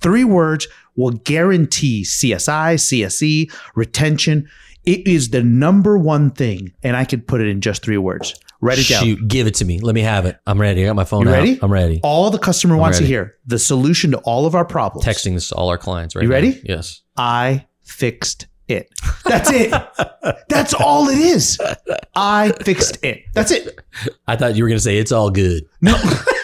Three words will guarantee CSI, CSE, retention. It is the number one thing, and I could put it in just three words. Write it down. Shoot, give it to me. Let me have it. I'm ready. I got my phone You out. ready? I'm ready. All the customer wants to hear the solution to all of our problems. Texting this to all our clients right You now. ready? Yes. I fixed it. That's it. That's all it is. I fixed it. That's it. I thought you were going to say it's all good. No.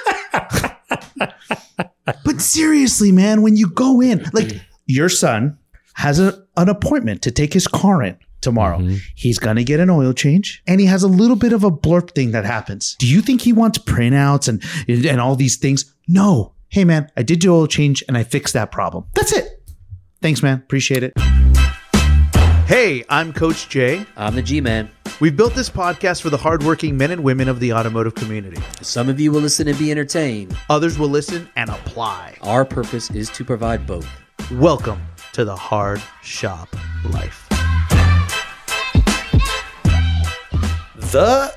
but seriously, man, when you go in, like your son has a, an appointment to take his car in tomorrow. Mhm. He's going to get an oil change and he has a little bit of a blurb thing that happens. Do you think he wants printouts and and all these things? No. Hey man, I did your oil change and I fixed that problem. That's it. Thanks man, appreciate it. Hey, I'm Coach Jay. I'm the G We've built this podcast for the hardworking men and women of the automotive community. Some of you will listen and be entertained. Others will listen and apply. Our purpose is to provide both. Welcome to the Hard Shop Life. The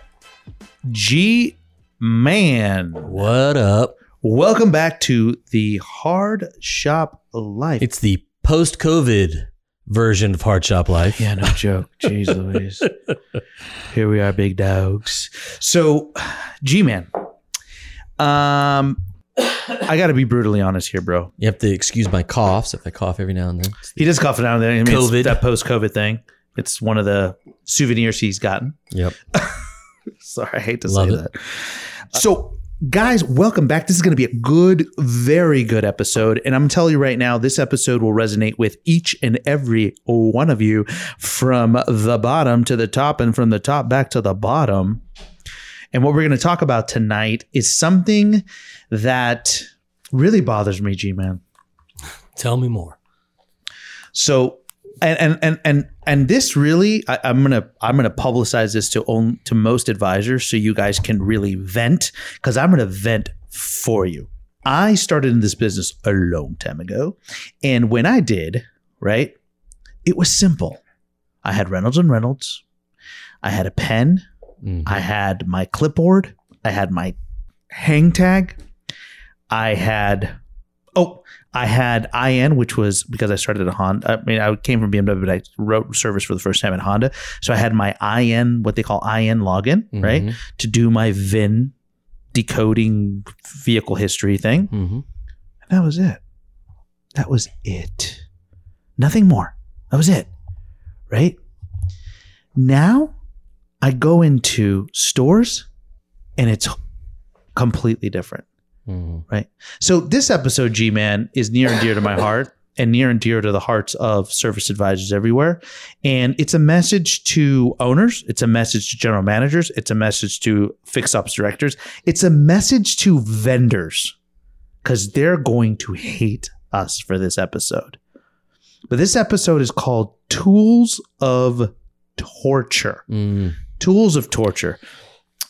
G Man. What up? Welcome back to the Hard Shop Life. It's the post COVID version of Hard Shop Life. yeah, no joke. Jeez Louise. Here we are, big dogs. So, G Man. Um, I got to be brutally honest here, bro. You have to excuse my coughs if I cough every now and then. He does cough it down there. I mean, COVID. that post COVID thing. It's one of the souvenirs he's gotten. Yep. Sorry, I hate to Love say it. that. So, guys, welcome back. This is going to be a good, very good episode. And I'm telling you right now, this episode will resonate with each and every one of you from the bottom to the top and from the top back to the bottom. And what we're going to talk about tonight is something that really bothers me, G Man. Tell me more. So and and and and and this really I, I'm gonna I'm gonna publicize this to own to most advisors so you guys can really vent because I'm gonna vent for you. I started in this business a long time ago, and when I did, right, it was simple. I had Reynolds and Reynolds, I had a pen, Mhm. I had my clipboard, I had my hang tag, I had oh, I had IN, which was because I started at Honda. I mean, I came from BMW, but I wrote service for the first time at Honda. So I had my IN, what they call IN login, right, Mhm. to do my VIN decoding vehicle history thing. Mhm. And that was it. That was it. Nothing more. That was it. Right? Now I go into stores and it's completely different. Mhm. Right. So this episode, G Man, is near and dear to my heart and near and dear to the hearts of service advisors everywhere. And it's a message to owners, it's a message to general managers, it's a message to fix ops directors, it's a message to vendors because they're going to hate us for this episode. But this episode is called Tools of Torture. Mm. Tools of Torture.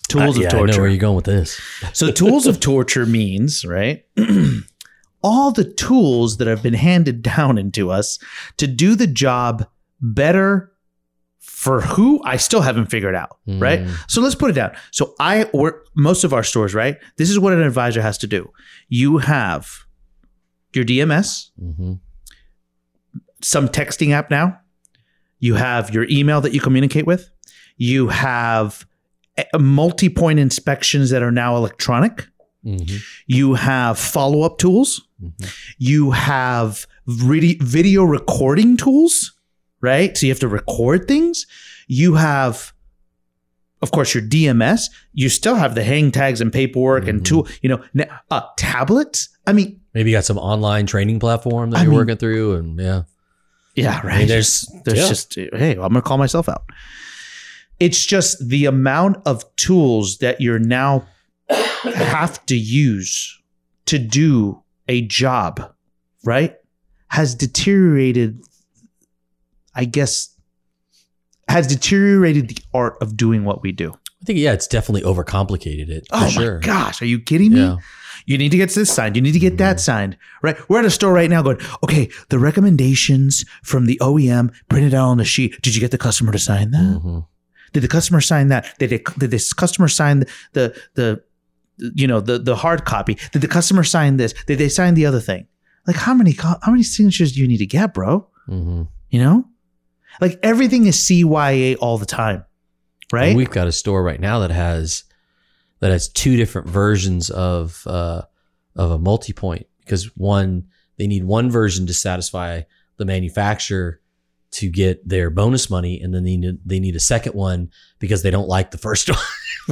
Tools I- of yeah, I know Torture. where you're going with this. So, tools of torture means, right? All the tools that have been handed down into us to do the job better for who I still haven't figured out, right? Mm. So let's put it down. So I or most of our stores, right? This is what an advisor has to do. You have your DMS, Mhm. some texting app now. You have your email that you communicate with. You have eh, multi-point inspections that are now electronic. Mhm. You have follow-up tools. Mhm. You have vid- video recording tools, right? So you have to record things. You have, of course, your DMS. You still have the hang tags and paperwork and Mhm. tool. You know, uh, tablets. I mean, Maybe you got some online training platform that I you're mean- working through, and yeah, yeah, I right. mean, there's There's yeah. just hey, I'm gonna call myself out. It's just the amount of tools that you're now have to use to do a job, right? Has deteriorated, I guess, has deteriorated the art of doing what we do. I think yeah, it's definitely overcomplicated it. For Oh sure. my gosh, are you kidding me? Yeah. You need to get this signed. You need to get that signed. Right? We're at a store right now going, okay, the recommendations from the OEM printed out on the sheet. Did you get the customer to sign that? Mhm. Did the customer sign that? Did, it, did this customer sign the, the, the, you know, the, the hard copy? Did the customer sign this? Did they sign the other thing? Like how many how many signatures do you need to get, bro? Mhm. You know? Like everything is CYA all the time. Right? And we've got a store right now that has that has two different versions of uh, of a multi-point because one they need one version to satisfy the manufacturer to get their bonus money, and then they need they need a second one because they don't like the first one.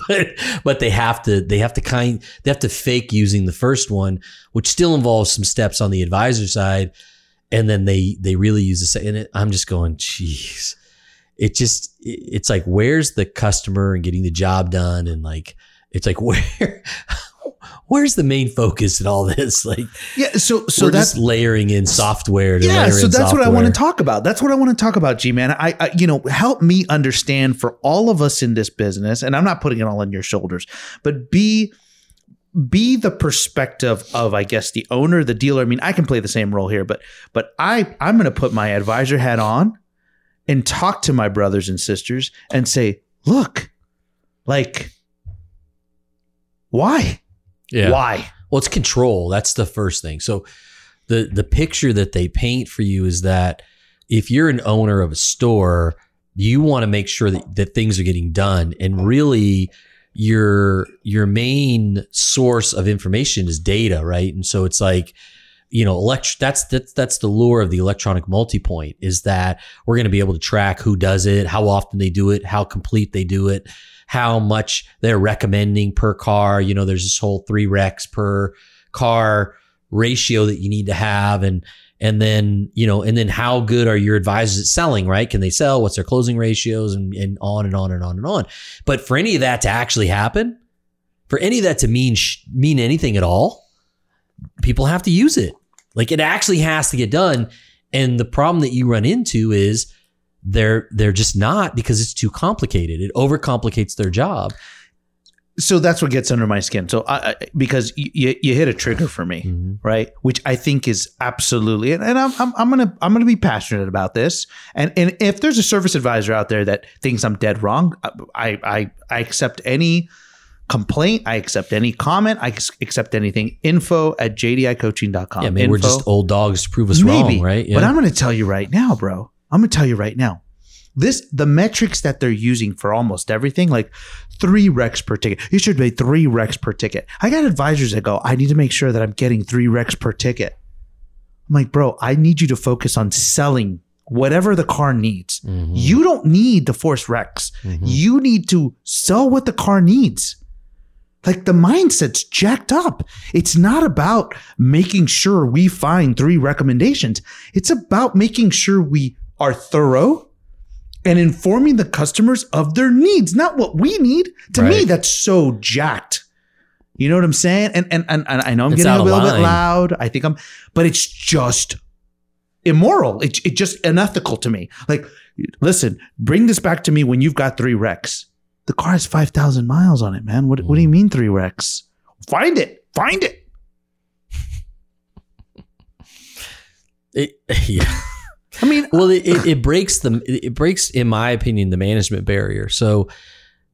but but they have to they have to kind they have to fake using the first one, which still involves some steps on the advisor side, and then they they really use the second. And I'm just going, jeez it just it- it's like where's the customer and getting the job done and like it's like where where's the main focus in all this? Like yeah, so so that's layering in software to yeah so that's what i want to talk about. That's what i want to talk about g man I, I you know help me understand for all of us in this business and i'm not putting it all on your shoulders but be be the perspective of i guess the owner the dealer. I mean i can play the same role here but but i i'm going to put my advisor hat on and talk to my brothers and sisters and say look like why yeah. Why? Well it's control. That's the first thing. So the the picture that they paint for you is that if you're an owner of a store you want to make sure that, that things are getting done. And really your your main source of information is data right? And so it's like you know elect that's that's that's the lure of the electronic multi-point is that we're going to be able to track who does it how often they do it how complete they do it how much they're recommending per car. You know there's this whole three recs per car ratio that you need to have. And and then you know and then how good are your advisors at selling right? Can they sell? What's their closing ratios? And, and on and on and on and on. But for any of that to actually happen for any of that to mean mean anything at all people have to use it. Like it actually has to get done. And the problem that you run into is they're they're just not because it's too complicated it overcomplicates their job so that's what gets under my skin so I, I because you, you hit a trigger for me Mhm. right? Which I think is absolutely, and, and I'm, I'm I'm gonna I'm gonna be passionate about this. And and if there's a service advisor out there that thinks I'm dead wrong, I I I accept any complaint. I accept any comment. I accept anything. Info at jdicoaching.com. yeah maybe we're just old dogs to prove us Maybe, wrong right But I'm going to tell you right now, bro. I'm going to tell you right now. This the metrics that they're using for almost everything, like three recs per ticket. You should pay three recs per ticket. I got advisors that go, I need to make sure that I'm getting three recs per ticket. I'm like, bro, I need you to focus on selling whatever the car needs. Mhm. You don't need to force recs. Mhm. You need to sell what the car needs. Like the mindset's jacked up. It's not about making sure we find three recommendations. It's about making sure we are thorough and informing the customers of their needs, not what we need. To me, that's so jacked. You know what I'm saying? And and and, and I know I'm It's getting a little bit loud. I think I'm, but it's just immoral. It's it's just unethical to me. Like, listen, bring this back to me when you've got three recs. The car has five thousand miles on it, man. What what do you mm. mean three recs? Find it. Find it. It- yeah I mean, well it, it, it breaks the it breaks in my opinion the management barrier. So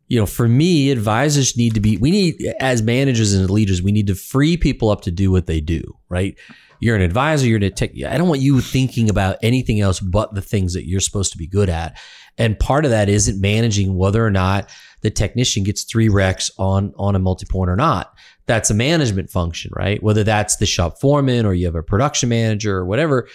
you know for me advisors need to be we need as managers and leaders we need to free people up to do what they do right? You're an advisor you're a tech i don't want you thinking about anything else but the things that you're supposed to be good at. And part of that isn't managing whether or not the technician gets three recs on on a multi-point or not. That's a management function right? Whether that's the shop foreman or you have a production manager or whatever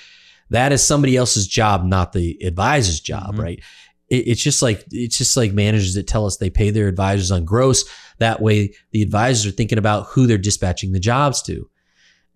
that is somebody else's job, not the advisor's job, Mhm. right? It, it's just like it's just like managers that tell us they pay their advisors on gross. That way, the advisors are thinking about who they're dispatching the jobs to,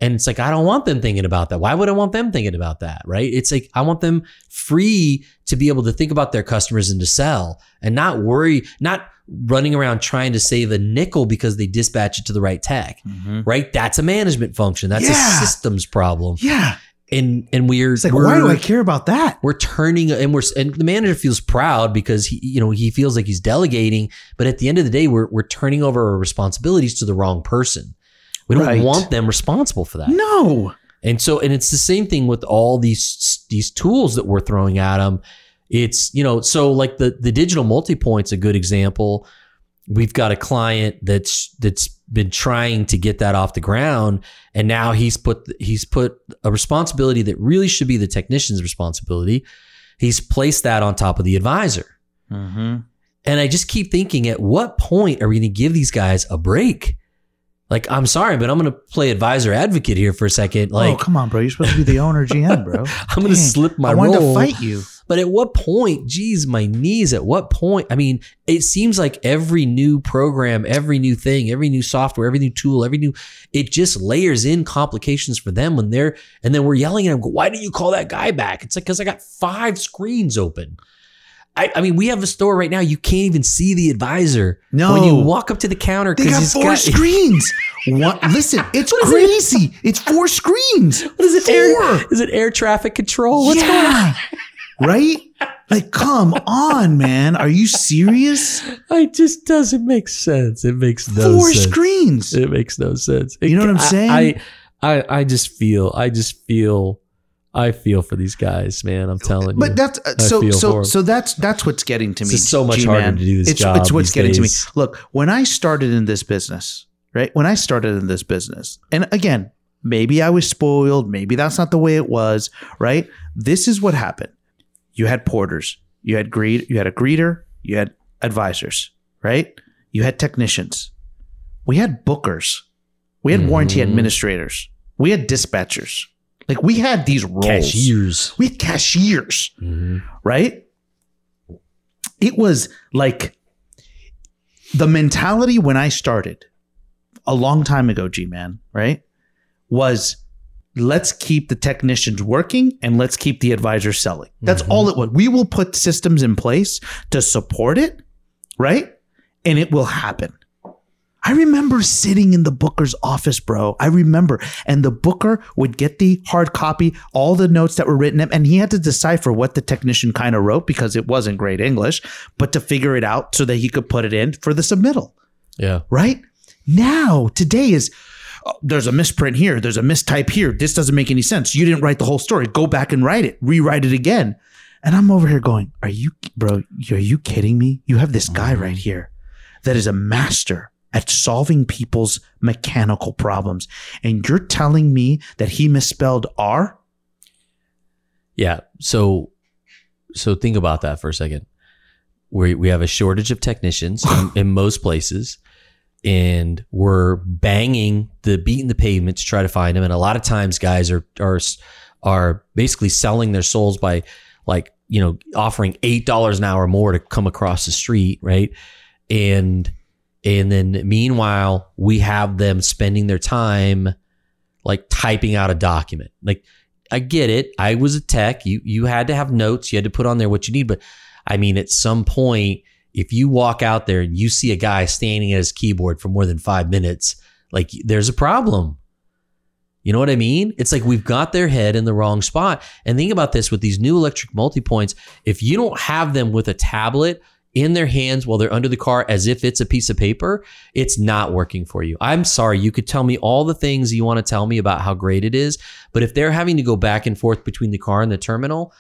and it's like I don't want them thinking about that. Why would I want them thinking about that, right? It's like I want them free to be able to think about their customers and to sell, and not worry, not running around trying to save a nickel because they dispatch it to the right tech, right? That's a management function. That's Yeah. a systems problem yeah. And and we're It's like, we're, why do I care about that? we're turning and we're and the manager feels proud because he you know he feels like he's delegating but at the end of the day we're we're turning over our responsibilities to the wrong person we don't Right. want them responsible for that No. and so and it's the same thing with all these these tools that we're throwing at them it's you know so like the the digital multi-point's a good example we've got a client that's that's been trying to get that off the ground and now he's put he's put a responsibility that really should be the technician's responsibility he's placed that on top of the advisor Mm-hmm. and i just keep thinking at what point are we going to give these guys a break like i'm sorry but i'm going to play advisor advocate here for a second like oh, come on, bro. You're supposed to be the owner, GM, bro. i'm going to slip my I wanted role to fight you. But at what point, geez, my knees, at what point? I mean, it seems like every new program, every new thing, every new software, every new tool, every new, it just layers in complications for them when they're, and then we're yelling at them, why didn't you call that guy back? It's like, because I got five screens open. I, I mean, we have a store right now, you can't even see the advisor. No. When you walk up to the counter, They got four got, screens. What? Listen, it's What is it? crazy. It's four screens. what is it? Four. Air, is it air traffic control? What's going on? Right? Like, come on, man. Are you serious? It just doesn't make sense. It makes no Four sense. screens. It makes no sense. It You know what I'm saying? I, I, I just feel, I just feel, I feel for these guys, man. I'm telling you. But that's uh, so so so that's that's what's getting to me. It's so much G-Man. harder to do this it's, job It's what's getting days. to me. Look, when I started in this business, right? When I started in this business, and again, maybe I was spoiled, maybe that's not the way it was, right? This is what happened. You had porters, you had greet, you had a greeter, you had advisors, right? You had technicians. We had bookers. We had warranty Mhm. administrators. We had dispatchers. Like we had these roles. cashiers. We had cashiers Mhm. right? It was like the mentality when I started a long time ago, G Man, right? Was let's keep the technicians working and let's keep the advisors selling. That's Mhm. all it was. We will put systems in place to support it, right? And it will happen. I remember sitting in the booker's office, bro. I remember. And the booker would get the hard copy, all the notes that were written, and he had to decipher what the technician kind of wrote because it wasn't great English, but to figure it out so that he could put it in for the submittal, Yeah. right? Now, today is oh, there's a misprint here, there's a mistype here. This doesn't make any sense. You didn't write the whole story. Go back and write it, rewrite it again. And I'm over here going, Are you, bro, are you kidding me? You have this guy right here that is a master at solving people's mechanical problems. And you're telling me that he misspelled R? Yeah. So, so think about that for a second. We we have a shortage of technicians in, in most places, and we're banging the beating the pavement to try to find them. And a lot of times, guys are are are basically selling their souls by like you know offering eight dollars an hour more to come across the street, right? And and then meanwhile, we have them spending their time like typing out a document, like. I get it. I was a tech. You you had to have notes. You had to put on there what you need. But I mean, at some point, if you walk out there and you see a guy standing at his keyboard for more than five minutes, like there's a problem. You know what I mean? It's like we've got their head in the wrong spot. And think about this with these new electric multi points. If you don't have them with a tablet in their hands while they're under the car as if it's a piece of paper, it's not working for you. I'm sorry. You could tell me all the things you want to tell me about how great it is, but if they're having to go back and forth between the car and the terminal,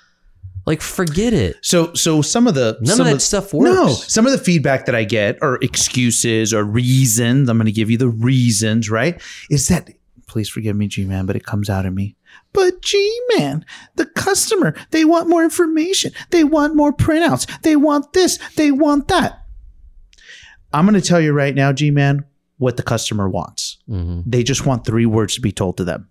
like forget it. So so some of the None some of that stuff works. No, some of the feedback that I get are excuses or reasons. I'm going to give you the reasons, right? Is that please forgive me, G man, but it comes out of me. But G man, the customer, they want more information. They want more printouts. They want this. They want that. I'm going to tell you right now, G man, what the customer wants. Mhm. They just want three words to be told to them.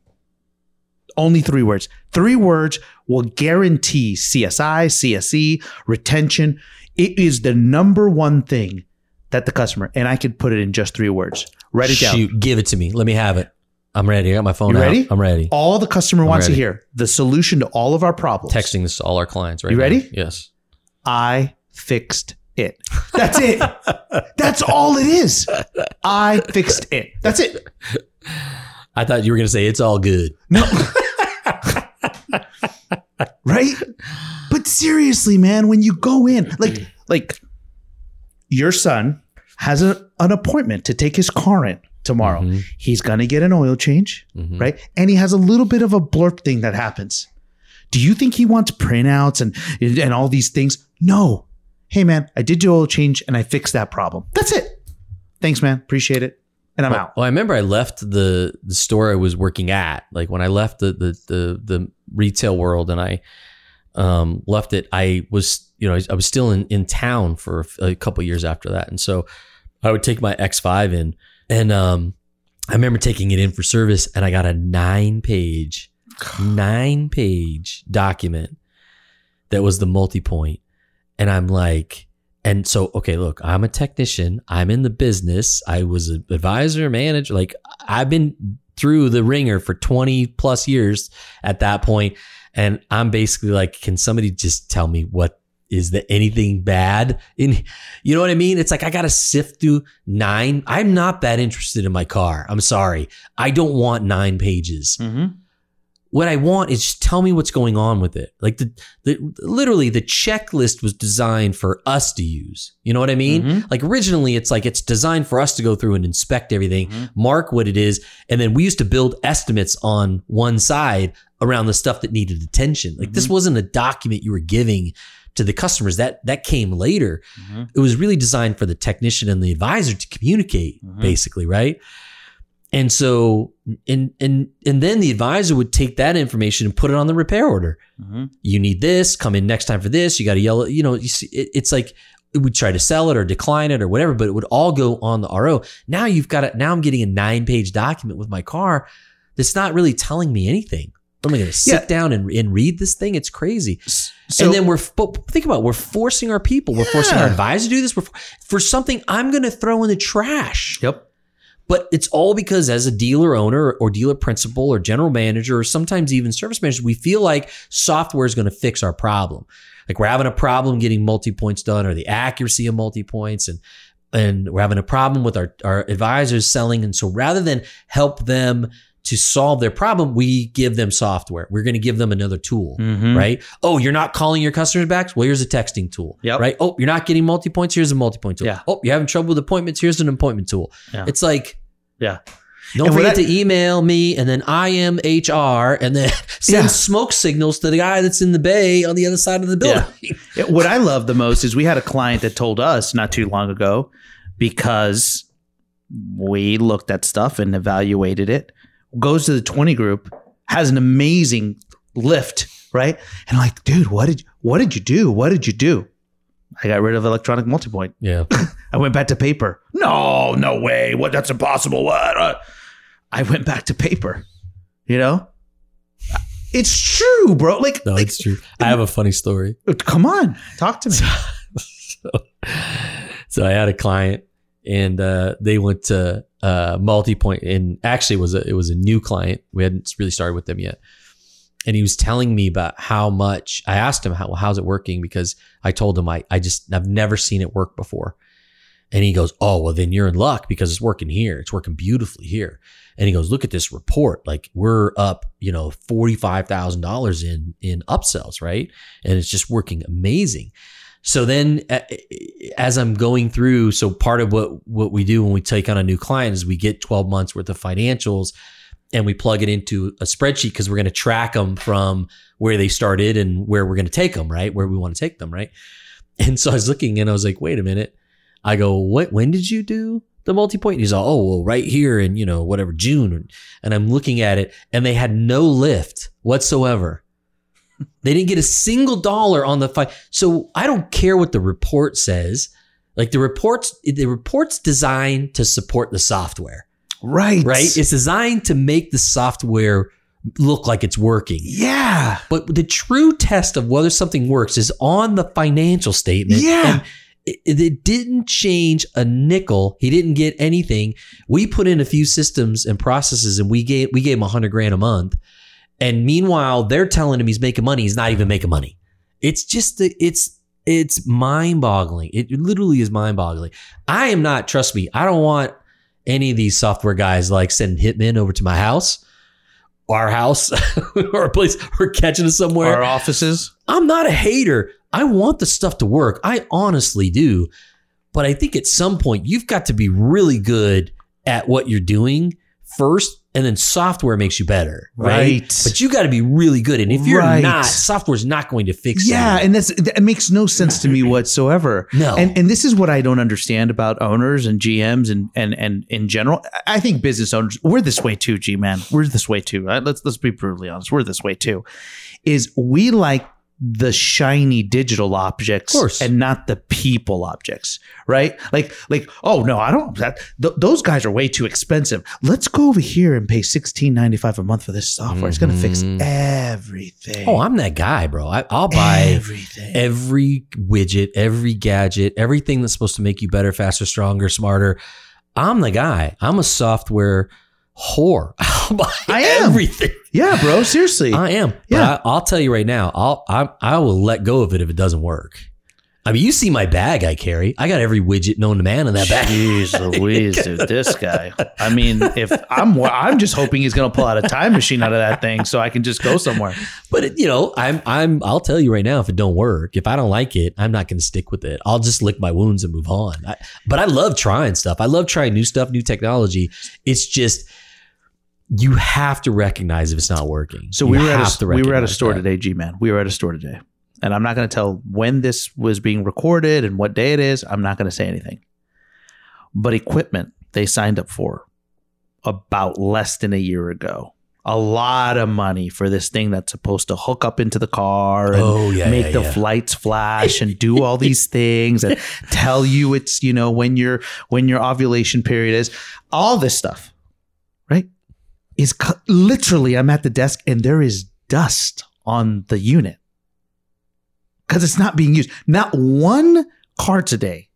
Only three words. Three words will guarantee CSI, CSE, retention. It is the number one thing that the customer, and I could put it in just three words. Write it down. Shoot, give it to me. Let me have it. I'm ready. I got my phone You out. ready? I'm ready. All the customer wants to hear the solution to all of our problems. Texting this to all our clients right You now. ready? Yes. I fixed it. That's it. That's all it is. I fixed it. That's it. I thought you were going to say it's all good. No. right? But seriously, man, when you go in, like like your son has a, an appointment to take his car in tomorrow. Mhm. He's going to get an oil change, Mhm. right? And he has a little bit of a blurb thing that happens. Do you think he wants printouts and and all these things? No. Hey man, I did your oil change and I fixed that problem. That's it. thanks, man. Appreciate it. And I'm well, out. well, I remember I left the the store I was working at. Like when I left the the the, the retail world and I um, left it, I was you know I, I was still in in town for a couple years after that, and so I would take my X5 in, and um, I remember taking it in for service, and I got a nine page, nine page document that was the multi point, and I'm like. And so, okay, look, I'm a technician. I'm in the business. I was an advisor, manager. Like I've been through the ringer for 20 plus years at that point, And I'm basically like, can somebody just tell me what is there anything bad in, you know what I mean? It's like, I got to sift through nine. I'm not that interested in my car. I'm sorry. I don't want nine pages Mm-hmm. What I want is just tell me what's going on with it. Like the, the literally the checklist was designed for us to use. You know what I mean? Mhm. Like originally it's like it's designed for us to go through and inspect everything, Mhm. mark what it is, and then we used to build estimates on one side around the stuff that needed attention. Like this wasn't a document you were giving to the customers. That that came later. Mhm. It was really designed for the technician and the advisor to communicate, Mhm. basically, right? And so, and and and then the advisor would take that information and put it on the repair order. Mhm. You need this. Come in next time for this. You got to yell. You know, you see, it, it's like we try to sell it or decline it or whatever, but it would all go on the RO. Now you've got it. Now I'm getting a nine page document with my car that's not really telling me anything. What am I going to sit Yeah. down and, and read this thing? It's crazy. So and then we're but think about it, we're forcing our people, we're forcing our Yeah. advisor to do this. We're, for something I'm going to throw in the trash. yep. But it's all because as a dealer owner or dealer principal or general manager or sometimes even service manager, we feel like software is going to fix our problem. Like we're having a problem getting multi points done or the accuracy of multi points and and we're having a problem with our, our advisors selling. And so rather than help them to solve their problem, we give them software. We're going to give them another tool Mhm. right? Oh, you're not calling your customers back? Well, here's a texting tool. Yep. Right? Oh, you're not getting multi points? Here's a multi point tool. Yeah. Oh, you're having trouble with appointments? Here's an appointment tool. Yeah. It's like, Yeah. don't And forget I- to email me and then I am HR and then send Yeah. smoke signals to the guy that's in the bay on the other side of the building. Yeah, What I love the most is we had a client that told us not too long ago because we looked at stuff and evaluated it, goes to the 20 group, has an amazing lift, right? And like, dude, what did what did you do? What did you do? I got rid of electronic multipoint. Yeah. I went back to paper. No, no way. What? That's impossible. What? Uh, I went back to paper. You know, it's true, bro. Like, No, like it's true. I have a funny story. come on, talk to me. so, so I had a client and uh, they went to uh, multi-point and actually it was a, it was a new client. We hadn't really started with them yet. And he was telling me about how much I asked him how how's it working because I told him I I just I've never seen it work before. And he goes, "Oh, well then you're in luck because it's working here. It's working beautifully here." And he goes, "Look at this report. Like we're up, you know, $45,000 in in upsells, right? And it's just working amazing." So then as I'm going through, so part of what what we do when we take on a new client is we get 12 months worth of financials and we plug it into a spreadsheet because we're going to track them from where they started and where we're going to take them, right? Where we want to take them, right? And so I was looking and I was like, wait a minute. I go, what? When did you do the multi-point? He's all, oh, well, right here in you know whatever June. And I'm looking at it, and they had no lift whatsoever. They didn't get a single dollar on the fight. So I don't care what the report says. Like the reports, the report's designed to support the software, Right. right? It's designed to make the software look like it's working. yeah. But the true test of whether something works is on the financial statement. Yeah. And it, it didn't change a nickel. He didn't get anything. We put in a few systems and processes and we gave we gave him a hundred grand a month. And meanwhile, they're telling him he's making money. He's not even making money. It's just the it's it's mind boggling. It literally is mind boggling. I am not, trust me, I don't want any of these software guys like sending hitmen over to my house, our house, or a place or catching us somewhere. Our offices. I'm not a hater. I want the stuff to work. I honestly do. But I think at some point you've got to be really good at what you're doing first and then software makes you better, right? Right. But you got to be really good, and if you're Right. not, software's not going to fix Yeah, it. and that's that makes no sense to me whatsoever. No. And and this is what I don't understand about owners and GMs and and and in general. I think business owners we're this way too, G man. We're this way too. Right? Let's let's be brutally honest. We're this way too. Is we like the shiny digital objects and not the people objects, right? Like like oh no, I don't that th- those guys are way too expensive. Let's go over here and pay 16.95 a month for this software. It's going to fix mm-hmm. everything. Oh, I'm that guy, bro. I, I'll buy everything. every widget, every gadget, everything that's supposed to make you better, faster, stronger, smarter. I'm the guy. I'm a software whore. I am. everything. Yeah, bro. Seriously. I am. Yeah. But I, I'll tell you right now, I'll I, I will let go of it if it doesn't work. I mean, you see my bag I carry. I got every widget known to man in that bag. Jeez Louise, dude, this guy. I mean, if I'm, I'm just hoping he's gonna pull out a time machine out of that thing so I can just go somewhere. But it, you know, I'm I'm I'll tell you right now, if it don't work, if I don't like it, I'm not going to stick with it. I'll just lick my wounds and move on. I, but I love trying stuff. I love trying new stuff, new technology. It's just you have to recognize if it's not working. So You we were at a, to we were at a store that. today, G man. We were at a store today, and I'm not gonna tell when this was being recorded and what day it is. I'm not gonna say anything. But equipment they signed up for about less than a year ago. A lot of money for this thing that's supposed to hook up into the car and Oh yeah, make yeah, the yeah. flights flash and do all these things and tell you it's you know when your when your ovulation period is all this stuff right is literally i'm at the desk and there is dust on the unit because it's not being used not one car today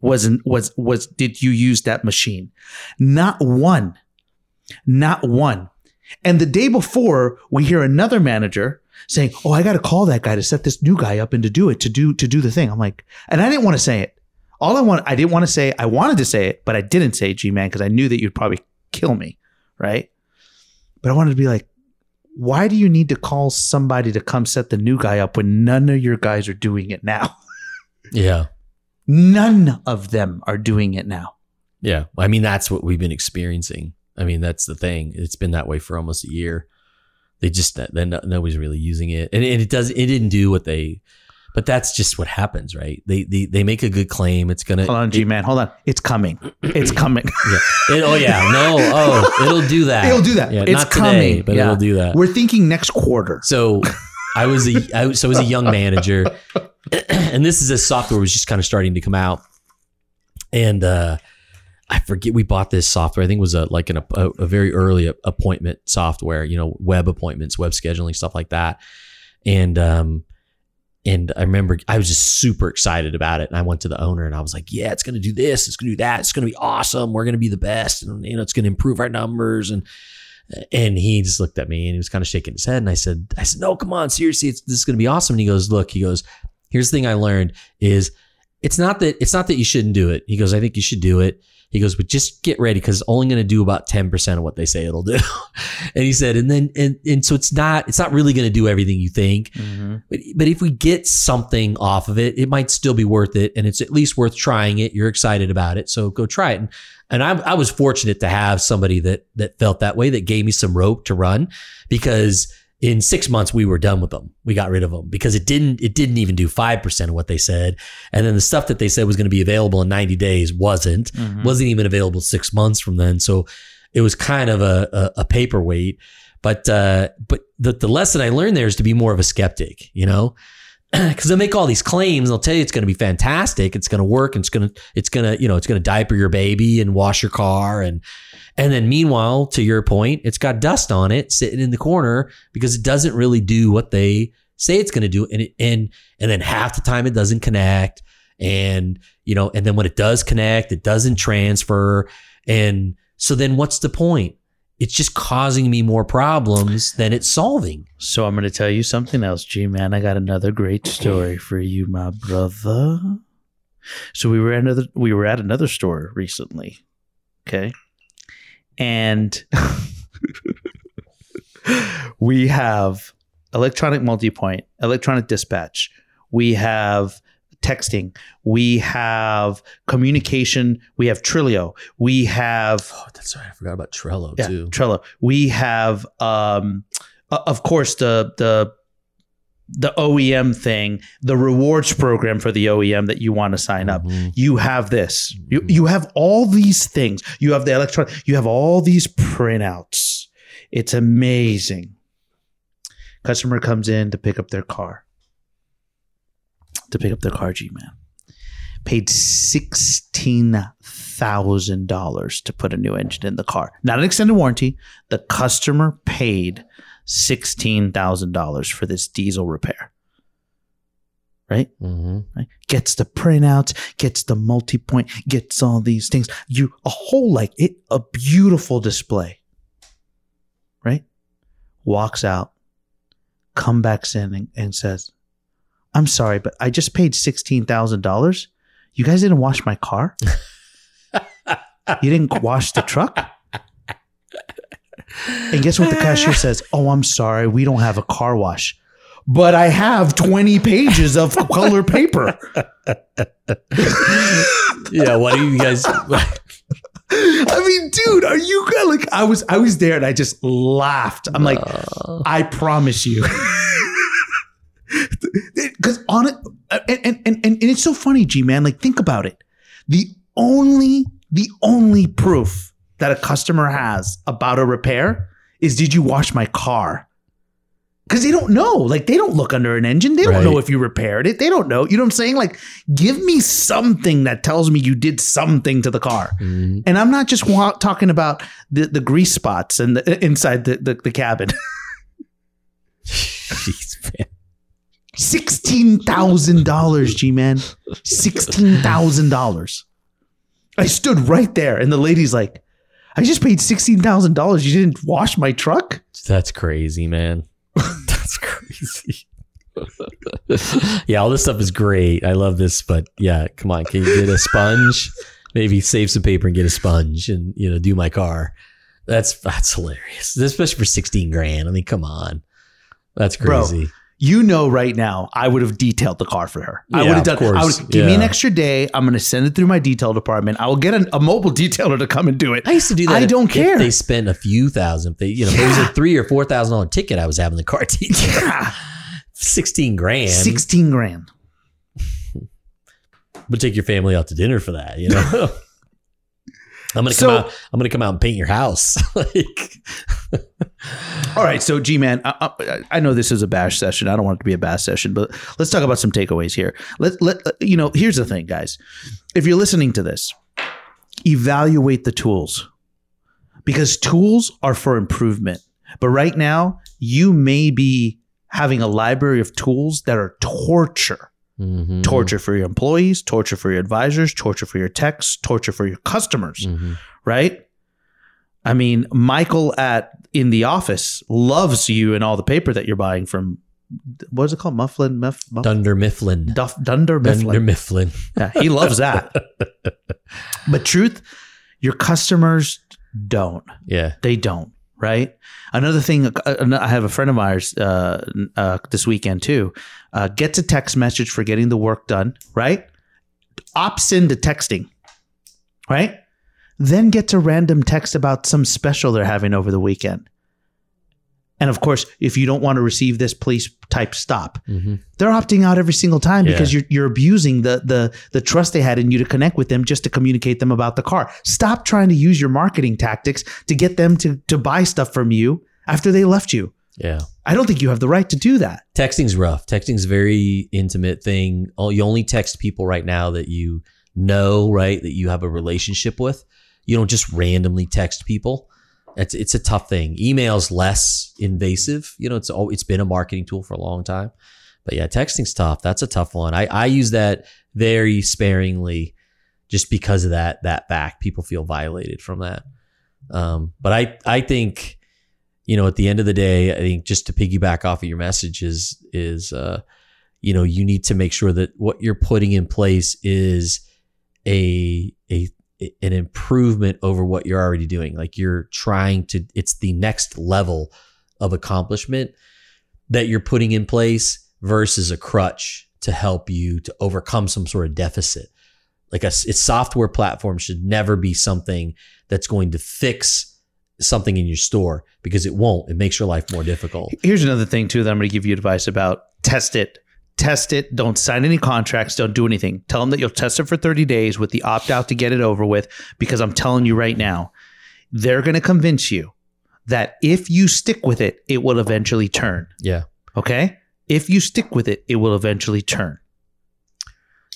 wasn't was was did you use that machine not one not one and the day before we hear another manager saying, "Oh, I got to call that guy to set this new guy up and to do it to do to do the thing." I'm like, and I didn't want to say it. All I want, I didn't want to say. I wanted to say it, but I didn't say G man, because I knew that you'd probably kill me, right? But I wanted to be like, why do you need to call somebody to come set the new guy up when none of your guys are doing it now? Yeah. none of them are doing it now. Yeah. I mean, that's what we've been experiencing. I mean, that's the thing. It's been that way for almost a year. They just then nobody's really using it, and it, it does. It didn't do what they. But that's just what happens, right? They they, they make a good claim. It's gonna. Hold on, G man, hold on. It's coming. It's coming. Yeah. It- oh yeah, no. Oh, it'll do that. It'll do that. Yeah, It's not today, coming. but Yeah. it'll do that. We're thinking next quarter. So I was a I so I was a young manager, and this is a software was just kind of starting to come out, and uh, I forget we bought this software. I think it was a like an, a, a very early appointment software, you know, web appointments, web scheduling, stuff like that, and um. And I remember I was just super excited about it. And I went to the owner and I was like, yeah, it's going to do this. It's going to do that. It's going to be awesome. We're going to be the best. And, you know, it's going to improve our numbers. And and he just looked at me and he was kind of shaking his head. And I said, I said, no, come on, seriously, this is going to be awesome. And he goes, look, he goes, here's the thing I learned is it's not that it's not that you shouldn't do it. He goes, I think you should do it. He goes, but just get ready because it's only going to do about 10% of what they say it'll do. and he said, and then, and, and so it's not, it's not really going to do everything you think. Mm-hmm. But, but if we get something off of it, it might still be worth it. And it's at least worth trying it. You're excited about it. So go try it. And, and I, I was fortunate to have somebody that, that felt that way, that gave me some rope to run because in six months we were done with them. We got rid of them because it didn't, it didn't even do 5% of what they said. And then the stuff that they said was going to be available in 90 days wasn't, Mhm. wasn't even available six months from then. So it was kind of a, a, a paperweight. But uh, but the, the lesson I learned there is to be more of a skeptic, you know, because they'll make all these claims. They'll tell you it's going to be fantastic, it's going to work, and it's going to it's going to you know it's going to diaper your baby and wash your car, and and then meanwhile, to your point, it's got dust on it sitting in the corner because it doesn't really do what they say it's going to do, and it, and and then half the time it doesn't connect, and you know, and then when it does connect, it doesn't transfer, and so then what's the point? It's just causing me more problems than it's solving. So I'm going to tell you something else, G man. I got another great story for you, my brother. So we were at another we were at another store recently. Okay. And we have electronic multipoint, electronic dispatch. We have texting, we have communication, we have Trilio, we have Oh, that's right. I forgot about Trello yeah, too. Trello. We have, um, of course, the the the OEM thing, the rewards program for the OEM that you want to sign up. Mhm. You have this. You Mhm. you have all these things. You have the electronic. You have all these printouts. It's amazing. Customer comes in to pick up their car. To pick up their car, G man. Paid sixteen thousand dollars to put a new engine in the car. Not an extended warranty. The customer paid sixteen thousand dollars for this diesel repair. Right? Mhm. right? Gets the printouts, gets the multi-point, gets all these things. You a whole like it a beautiful display. Right? Walks out, come back in and, and says, I'm sorry, but I just paid sixteen thousand dollars. You guys didn't wash my car? you didn't wash the truck? And guess what the cashier says? Oh, I'm sorry, we don't have a car wash. But I have 20 pages of color paper. yeah. Why do you guys? I mean, dude, are you? Like, I was, I was there and I just laughed. I'm like, Uh, I promise you. Because on it, and, and, and, and it's so funny, G man. Like, think about it. The only, the only proof that a customer has about a repair is did you wash my car? Because they don't know. Like, they don't look under an engine. They don't Right. know if you repaired it. They don't know. You know what I'm saying? Like, give me something that tells me you did something to the car. mhm. And I'm not just wa- talking about the, the grease spots and the, inside the, the, the cabin. Jeez, man. Sixteen thousand dollars, G man. Sixteen thousand dollars. I stood right there, and the lady's like, "I just paid sixteen thousand dollars. You didn't wash my truck." That's crazy, man. That's crazy. yeah, all this stuff is great. I love this, but yeah, come on. Can you get a sponge? Maybe save some paper and get a sponge and you know do my car. That's that's hilarious, especially for sixteen grand. I mean, come on, that's Bro, crazy. You know, right now, I would have detailed the car for her. I would have done. I course. would give me an extra day. I'm going to send it through my detail department. I will get a, a mobile detailer to come and do it. I used to do that. I if- don't if care. they spent a few thousand. If they, you know, if it was a three or four thousand dollar ticket. I was having the car detailed. Yeah. Sixteen grand. Sixteen grand. but take your family out to dinner for that, you know. I'm gonna come out. I'm gonna come out and paint your house. like, All right, so G man, I, I, I know this is a bash session. I don't want it to be a bash session, but let's talk about some takeaways here. Let let you know. Here's the thing, guys. If you're listening to this, evaluate the tools because tools are for improvement. But right now, you may be having a library of tools that are torture. Mhm, Torture for your employees, torture for your advisors, torture for your techs, torture for your customers mhm. right? I mean, Michael at in the office loves you and all the paper that you're buying from. What is it called? Mufflin, Muff, Muff, Dunder Mifflin. Duff, Dunder Dunder Mifflin. Mifflin. Yeah, he loves that. but truth, your customers don't. Yeah. They don't. Right. Another thing, uh, I have a friend of ours uh, uh, this weekend too. Uh, gets a text message for getting the work done. Right. Opts into texting. Right. Then gets a random text about some special they're having over the weekend. And of course, if you don't want to receive this, please type stop. Mhm. They're opting out every single time Yeah. because you're you're abusing the the the trust they had in you to connect with them just to communicate them about the car. Stop trying to use your marketing tactics to get them to to buy stuff from you after they left you. Yeah. I don't think you have the right to do that. Texting's rough. Texting's a very intimate thing. You only text people right now that you know, right? That you have a relationship with. You don't just randomly text people. It's it's a tough thing. Email's less invasive. You know, it's al- it's been a marketing tool for a long time. But yeah, texting's tough. That's a tough one. I, I use that very sparingly just because of that that fact. People feel violated from that. Um, but I I think you know, at the end of the day, I think just to piggyback off of your message is is uh, you know, you need to make sure that what you're putting in place is a a an improvement over what you're already doing. Like you're trying to it's the next level of accomplishment that you're putting in place versus a crutch to help you to overcome some sort of deficit. Like a, software platform should never be something that's going to fix something in your store because it won't. It makes your life more difficult. Here's another thing too that I'm going to give you advice about. Test it. Test it. Don't sign any contracts. Don't do anything. Tell them that you'll test it for 30 days with the opt out to get it over with. Because I'm telling you right now, they're going to convince you that if you stick with it, it will eventually turn. Yeah. Okay. If you stick with it, it will eventually turn.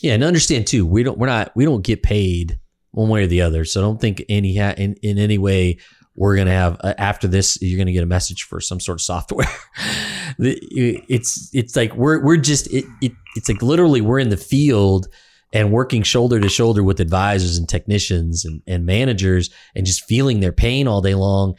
Yeah, and understand too, we don't we're not we don't get paid one way or the other. So don't think any ha- in in any way we're gonna have uh, after this you're gonna get a message for some sort of software. The- it's it's like we're we're just it, it it's like literally we're in the field and working shoulder to shoulder with advisors and technicians and, and managers and just feeling their pain all day long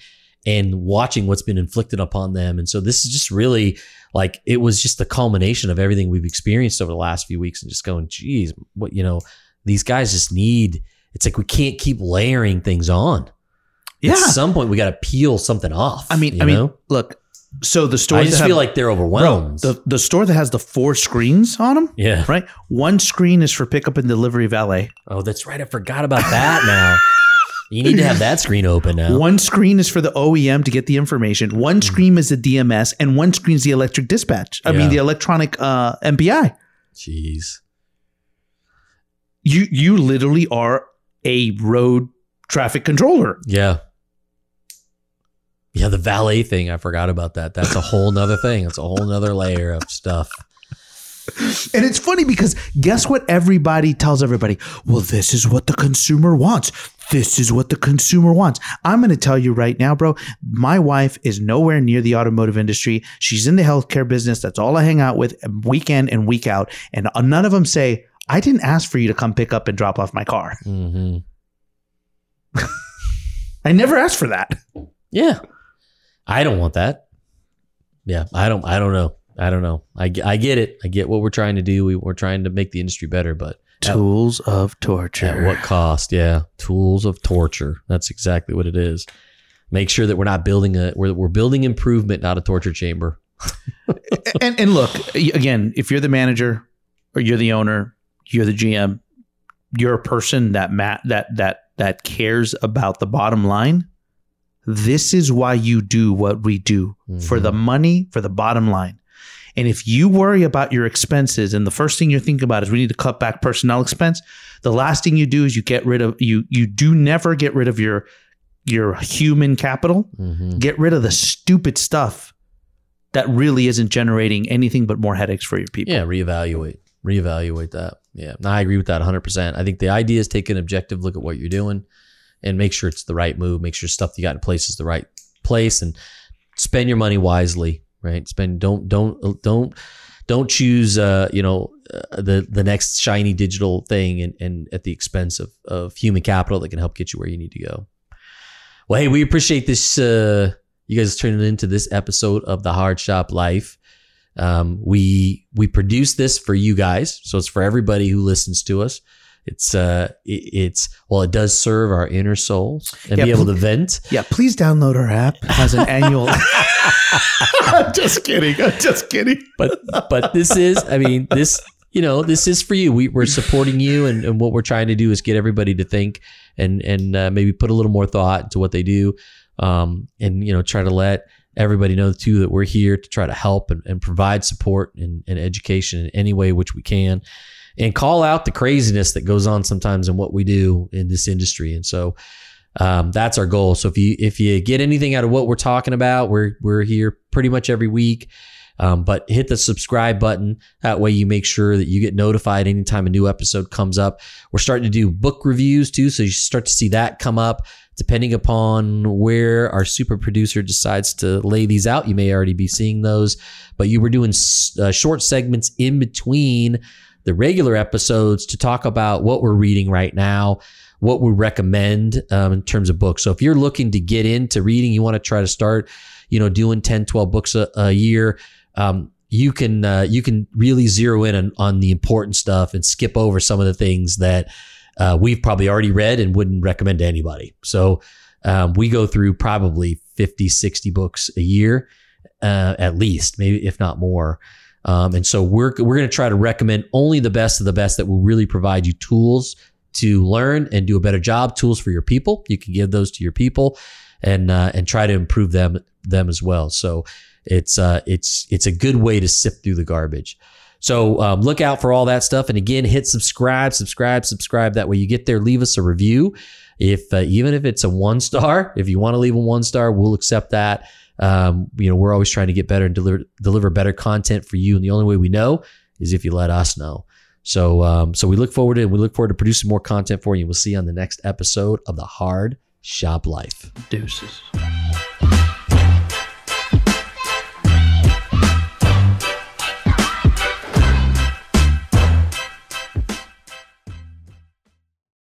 and watching what's been inflicted upon them. And so this is just really like it was just the culmination of everything we've experienced over the last few weeks and just going, geez, what you know, these guys just need it's like we can't keep layering things on. Yeah. At some point we gotta peel something off. I mean, you I mean, look. So the store I just feel like they're overwhelmed. the the store that has the four screens on them, yeah. right? One screen is for pickup and delivery valet. Oh, that's right. I forgot about that now. You need to have that screen open now. One screen is for the OEM to get the information. One screen is the DMS, and one screen is the electric dispatch. I Yeah. mean, the electronic uh, MPI. Jeez. You you literally are a road traffic controller. Yeah. Yeah, the valet thing. I forgot about that. That's a whole nother thing. It's a whole nother layer of stuff. And it's funny because guess what everybody tells everybody? Well, this is what the consumer wants. This is what the consumer wants. I'm going to tell you right now, bro. My wife is nowhere near the automotive industry. She's in the healthcare business. That's all I hang out with week in and week out. And none of them say, I didn't ask for you to come pick up and drop off my car. hmm I never asked for that. Yeah. I don't want that. Yeah, I don't. I don't know. I don't know. I, I get it. I get what we're trying to do. We, we're trying to make the industry better, but at, Tools of torture. at what cost? Yeah, tools of torture. That's exactly what it is. Make sure that we're not building a we're, we're building improvement, not a torture chamber. and and look again, if you're the manager or you're the owner, you're the GM, you're a person that ma- that that that cares about the bottom line. This is why you do what we do for the money, for the bottom line. And if you worry about your expenses and the first thing you're thinking about is we need to cut back personnel expense, the last thing you do is you get rid of you you do never get rid of your your human capital. Mhm. Get rid of the stupid stuff that really isn't generating anything but more headaches for your people. Yeah, reevaluate, reevaluate that. Yeah, no, I agree with that 100%. I think the idea is take an objective look at what you're doing and make sure it's the right move. Make sure stuff you got in place is the right place and spend your money wisely. Right? Spend don't don't don't don't choose uh, you know uh, the the next shiny digital thing and, and at the expense of of human capital that can help get you where you need to go. Well, hey, we appreciate this. Uh, you guys tuning into this episode of the Hard Shop Life. Um, we we produce this for you guys, so it's for everybody who listens to us. It's uh, it, it's well, it does serve our inner souls and Yeah, be able pl- to vent. Yeah, please download our app. Has an annual. I'm just kidding. I'm just kidding. But but this is, I mean, this you know, this is for you. We, we're supporting you, and, and what we're trying to do is get everybody to think and and uh, maybe put a little more thought into what they do, um, and you know, try to let everybody know too that we're here to try to help and, and provide support and, and education in any way which we can and call out the craziness that goes on sometimes in what we do in this industry. And so um, that's our goal. So if you if you get anything out of what we're talking about we're we're here pretty much every week. Um, but hit the subscribe button. That way you make sure that you get notified anytime a new episode comes up. We're starting to do book reviews too so you start to see that come up. Depending upon where our super producer decides to lay these out you may already be seeing those. But you were doing uh, short segments in between the regular episodes to talk about what we're reading right now what we recommend um, in terms of books so if you're looking to get into reading you want to try to start you know doing 10 12 books a, a year um, you can uh, you can really zero in on, on the important stuff and skip over some of the things that uh, we've probably already read and wouldn't recommend to anybody. So um, we go through probably 50, 60 books a year, uh, at least, maybe if not more. Um, and so we're we're going to try to recommend only the best of the best that will really provide you tools to learn and do a better job. Tools for your people. You can give those to your people, and uh, and try to improve them them as well. So it's uh, it's it's a good way to sift through the garbage. So um, look out for all that stuff. And again, hit subscribe, subscribe, subscribe. That way you get there. Leave us a review. If uh, even if it's a one star, if you want to leave a one star, we'll accept that. Um, you know, we're always trying to get better and deliver deliver better content for you. And the only way we know is if you let us know. So um, so we look forward to we look forward to producing more content for you. We'll see you on the next episode of the Hard Shop Life. Deuces.